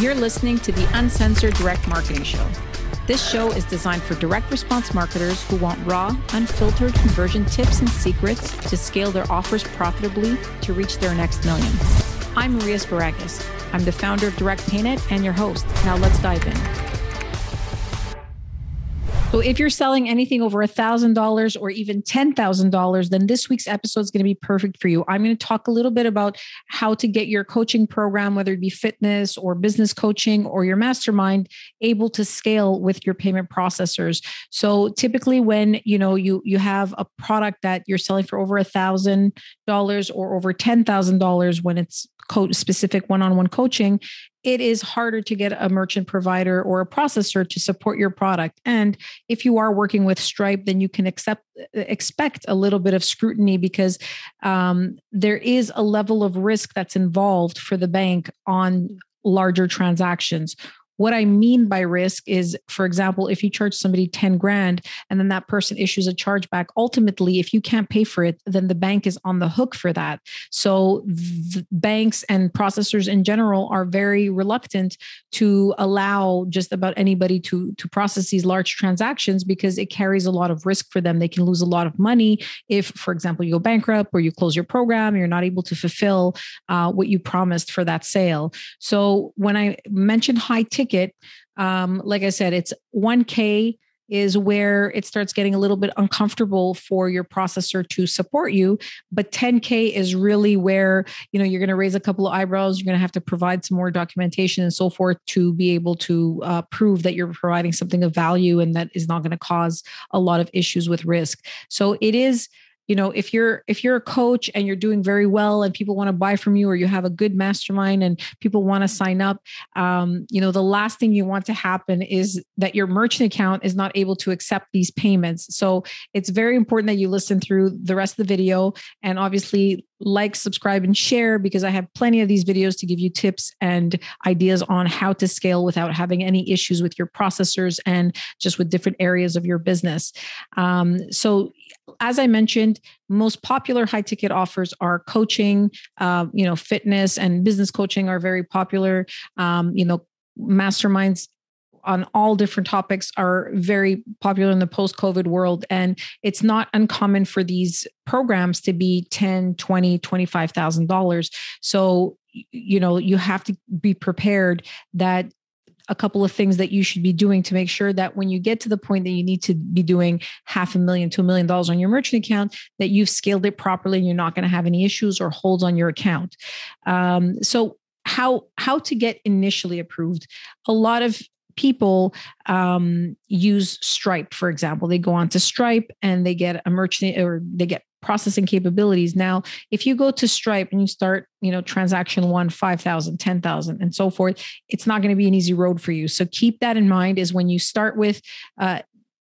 You're listening to the Uncensored Direct Marketing Show. This show is designed for direct response marketers who want raw, unfiltered conversion tips and secrets to scale their offers profitably to reach their next million. I'm Maria Sparagas. I'm the founder of Direct Payments and your host. Now let's dive in. So if you're selling anything over $1,000 or even $10,000, then this week's episode is going to be perfect for you. I'm going to talk a little bit about how to get your coaching program, whether it be fitness or business coaching or your mastermind, able to scale with your payment processors. So typically when, you know, you you have a product that you're selling for over $1,000 or over $10,000 when it's specific one-on-one coaching it is harder to get a merchant provider or a processor to support your product. And if you are working with Stripe, then you can accept expect a little bit of scrutiny because um, there is a level of risk that's involved for the bank on larger transactions what I mean by risk is, for example, if you charge somebody 10 grand and then that person issues a chargeback, ultimately, if you can't pay for it, then the bank is on the hook for that. So banks and processors in general are very reluctant to allow just about anybody to, to process these large transactions because it carries a lot of risk for them. They can lose a lot of money if, for example, you go bankrupt or you close your program, you're not able to fulfill uh, what you promised for that sale. So when I mentioned high ticket, ticket, um, like I said, it's 1K is where it starts getting a little bit uncomfortable for your processor to support you but 10k is really where you know you're going to raise a couple of eyebrows you're going to have to provide some more documentation and so forth to be able to uh, prove that you're providing something of value and that is not going to cause a lot of issues with risk. So it is you know if you're if you're a coach and you're doing very well and people want to buy from you or you have a good mastermind and people want to sign up um, you know the last thing you want to happen is that your merchant account is not able to accept these payments. So it's very important that you listen through the rest of the video and obviously like subscribe and share because i have plenty of these videos to give you tips and ideas on how to scale without having any issues with your processors and just with different areas of your business. Um, so as I mentioned, most popular high ticket offers are coaching, uh, you know, fitness and business coaching are very popular. Um, you know, masterminds on all different topics are very popular in the post covid world and it's not uncommon for these programs to be 10 20 25000 dollars so you know you have to be prepared that a couple of things that you should be doing to make sure that when you get to the point that you need to be doing half a million to a million dollars on your merchant account, that you've scaled it properly and you're not going to have any issues or holds on your account. Um, so how how to get initially approved? A lot of people um, use Stripe, for example. They go on to Stripe and they get a merchant or they get processing capabilities. Now, if you go to Stripe and you start, you know, transaction one, 5,000, 10,000 and so forth, it's not going to be an easy road for you. So keep that in mind is when you start with uh,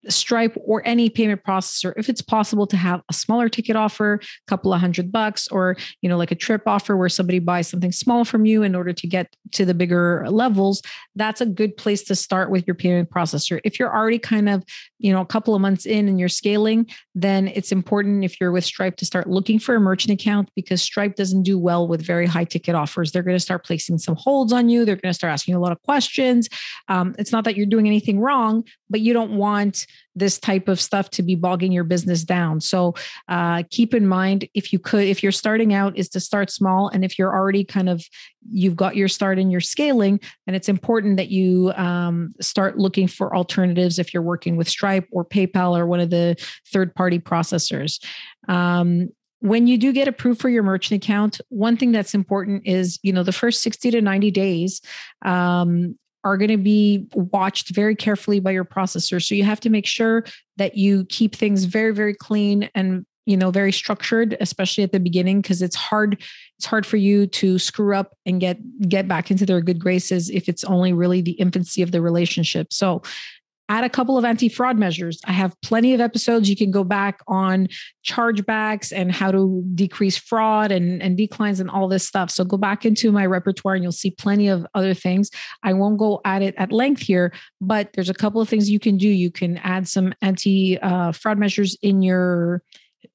Stripe or any payment processor, if it's possible to have a smaller ticket offer, a couple of hundred bucks, or you know, like a trip offer where somebody buys something small from you in order to get to the bigger levels, that's a good place to start with your payment processor. If you're already kind of, you know, a couple of months in and you're scaling, then it's important if you're with Stripe to start looking for a merchant account because Stripe doesn't do well with very high ticket offers. They're going to start placing some holds on you. They're going to start asking you a lot of questions. Um, it's not that you're doing anything wrong, but you don't want this type of stuff to be bogging your business down. So uh, keep in mind if you could, if you're starting out, is to start small. And if you're already kind of, you've got your start and you're scaling, and it's important that you um, start looking for alternatives if you're working with Stripe or PayPal or one of the third party processors. Um, when you do get approved for your merchant account one thing that's important is you know the first 60 to 90 days um, are going to be watched very carefully by your processor. So you have to make sure that you keep things very, very clean and you know very structured especially at the beginning because it's hard it's hard for you to screw up and get get back into their good graces if it's only really the infancy of the relationship so add a couple of anti fraud measures. I have plenty of episodes. You can go back on chargebacks and how to decrease fraud and, and declines and all this stuff. So go back into my repertoire and you'll see plenty of other things. I won't go at it at length here, but there's a couple of things you can do. You can add some anti uh, fraud measures in your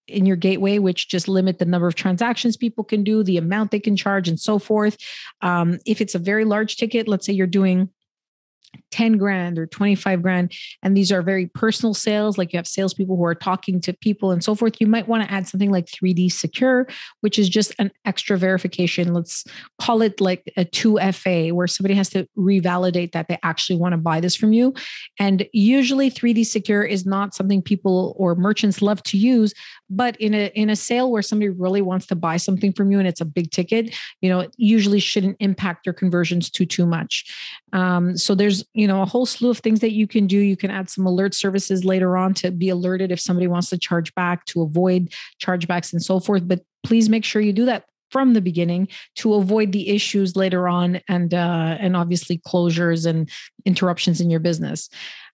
in your gateway, which just limit the number of transactions people can do, the amount they can charge, and so forth. Um, if it's a very large ticket, let's say you're doing 10 grand or 25 grand. And these are very personal sales, like you have salespeople who are talking to people and so forth. You might want to add something like 3D Secure, which is just an extra verification. Let's call it like a 2FA, where somebody has to revalidate that they actually want to buy this from you. And usually 3D Secure is not something people or merchants love to use, but in a in a sale where somebody really wants to buy something from you and it's a big ticket, you know, it usually shouldn't impact your conversions too too much. Um, so there's you know a whole slew of things that you can do. You can add some alert services later on to be alerted if somebody wants to charge back to avoid chargebacks and so forth. But please make sure you do that from the beginning to avoid the issues later on and uh, and obviously closures and interruptions in your business.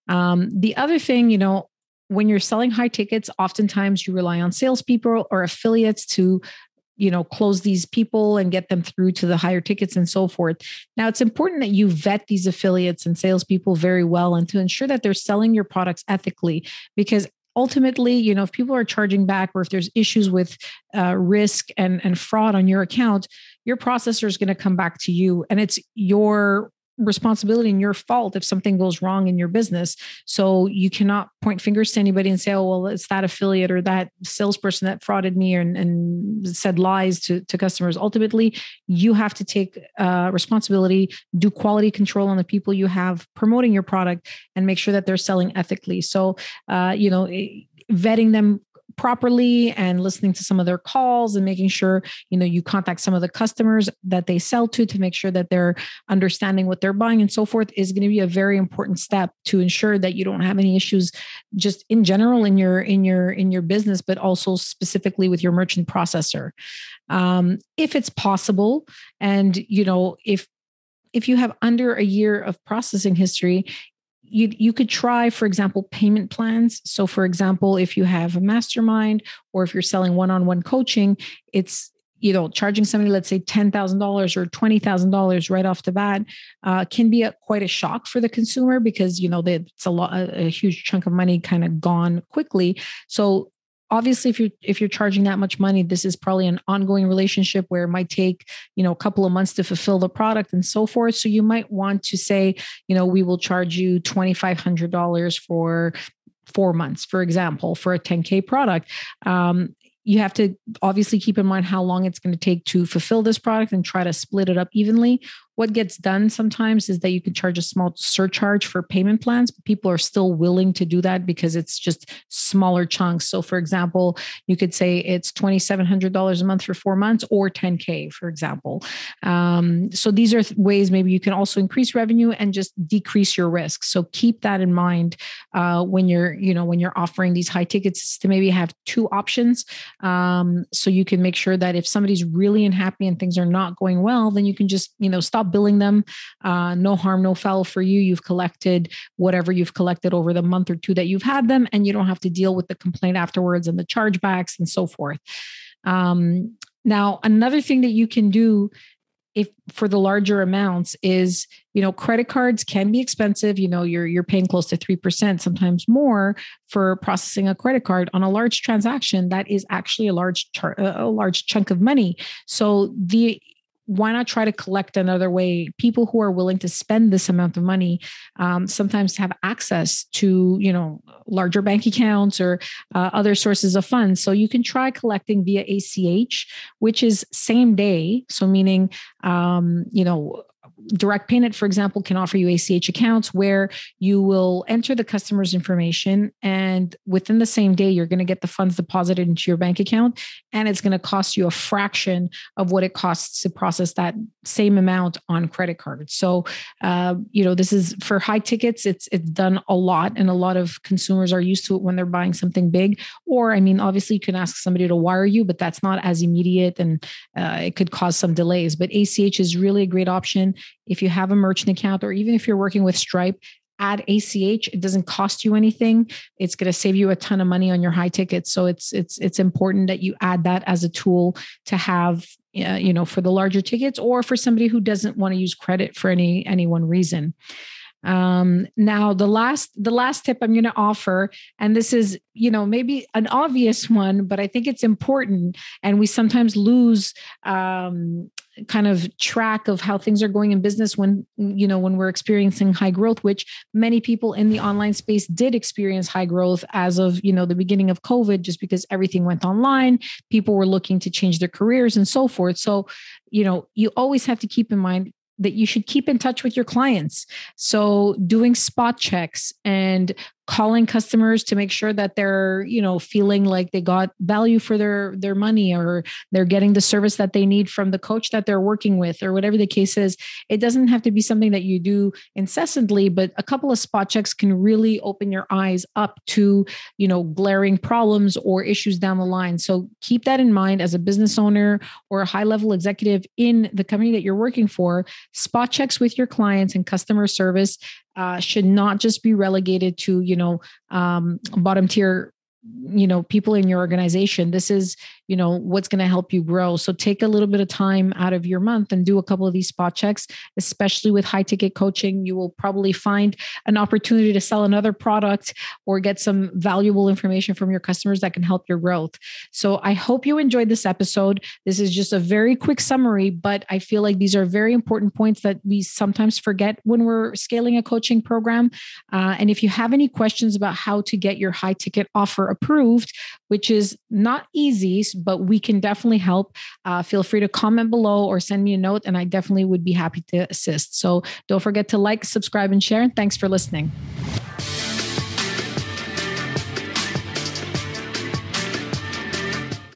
Um, the other thing you know when you're selling high tickets oftentimes you rely on salespeople or affiliates to you know close these people and get them through to the higher tickets and so forth. Now it's important that you vet these affiliates and salespeople very well and to ensure that they're selling your products ethically because ultimately you know if people are charging back or if there's issues with uh, risk and and fraud on your account your processor is going to come back to you and it's your responsibility and your fault if something goes wrong in your business. So you cannot point fingers to anybody and say, oh, well, it's that affiliate or that salesperson that frauded me and, and said lies to, to customers. Ultimately, you have to take uh, responsibility, do quality control on the people you have promoting your product and make sure that they're selling ethically. So, uh, you know, vetting them properly and listening to some of their calls and making sure you know you contact some of the customers that they sell to to make sure that they're understanding what they're buying and so forth is going to be a very important step to ensure that you don't have any issues just in general in your in your in your business but also specifically with your merchant processor. Um, if it's possible and you know if if you have under a year of processing history you you could try for example payment plans. So for example if you have a mastermind or if you're selling one-on-one coaching it's you know charging somebody let's say $10000 or $20000 right off the bat uh, can be a, quite a shock for the consumer because you know it's a lot a, a huge chunk of money kind of gone quickly. So obviously if you're if you're charging that much money this is probably an ongoing relationship where it might take you know a couple of months to fulfill the product and so forth. So you might want to say you know we will charge you $2500 for four months for example for a 10k product. Um, you have to obviously keep in mind how long it's going to take to fulfill this product and try to split it up evenly what gets done sometimes is that you can charge a small surcharge for payment plans, but people are still willing to do that because it's just smaller chunks. So, for example, you could say it's $2,700 a month for four months or 10K, for example. Um, so, these are ways maybe you can also increase revenue and just decrease your risk. So, keep that in mind uh, when you're, you know, when you're offering these high tickets to maybe have two options. Um, so, you can make sure that if somebody's really unhappy and things are not going well, then you can just, you know, stop billing them. Uh, no harm, no foul for you. You've collected whatever you've collected over the month or two that you've had them, and you don't have to deal with the complaint afterwards and the chargebacks and so forth. Um, now, another thing that you can do if for the larger amounts is you know credit cards can be expensive you know you're you're paying close to 3% sometimes more for processing a credit card on a large transaction that is actually a large char- a large chunk of money so the why not try to collect another way? People who are willing to spend this amount of money um, sometimes have access to you know larger bank accounts or uh, other sources of funds. So you can try collecting via ach which is same day. So meaning um, you know direct payment, for example, can offer you ACH accounts where you will enter the customer's information and within the same day, you're going to get the funds deposited into your bank account. And it's going to cost you a fraction of what it costs to process that same amount on credit cards. So, uh, you know, this is for high tickets, it's, it's done a lot. And a lot of consumers are used to it when they're buying something big. Or, I mean, obviously, you can ask somebody to wire you, but that's not as immediate and uh, it could cause some delays. But ACH is really a great option if you have a merchant account or even if you're working with Stripe, add ACH. It doesn't cost you anything. It's going to save you a ton of money on your high tickets. So it's it's it's important that you add that as a tool to have uh, you know for the larger tickets or for somebody who doesn't want to use credit for any any one reason. Um, now, the last the last tip I'm going to offer, and this is you know maybe an obvious one, but I think it's important, and we sometimes lose um, kind of track of how things are going in business when you know when we're experiencing high growth which many people in the online space did experience high growth as of you know the beginning of covid just because everything went online people were looking to change their careers and so forth so you know you always have to keep in mind that you should keep in touch with your clients. So doing spot checks and calling customers to make sure that they're you know feeling like they got value for their their money or they're getting the service that they need from the coach that they're working with or whatever the case is. It doesn't have to be something that you do incessantly but a couple of spot checks can really open your eyes up to you know glaring problems or issues down the line. So keep that in mind as a business owner or a high level executive in the company that you're working for. Spot checks with your clients and customer service uh, should not just be relegated to you know um, bottom tier you know people in your organization this is you know what's going to help you grow. So take a little bit of time out of your month and do a couple of these spot checks especially with high ticket coaching. You will probably find an opportunity to sell another product or get some valuable information from your customers that can help your growth. So i hope you enjoyed this episode. This is just a very quick summary but i feel like these are very important points that we sometimes forget when we're scaling a coaching program. Uh, and if you have any questions about how to get your high ticket offer approved which is not easy but we can definitely help. Uh, feel free to comment below or send me a note, and I definitely would be happy to assist. So don't forget to like, subscribe, and share. And thanks for listening.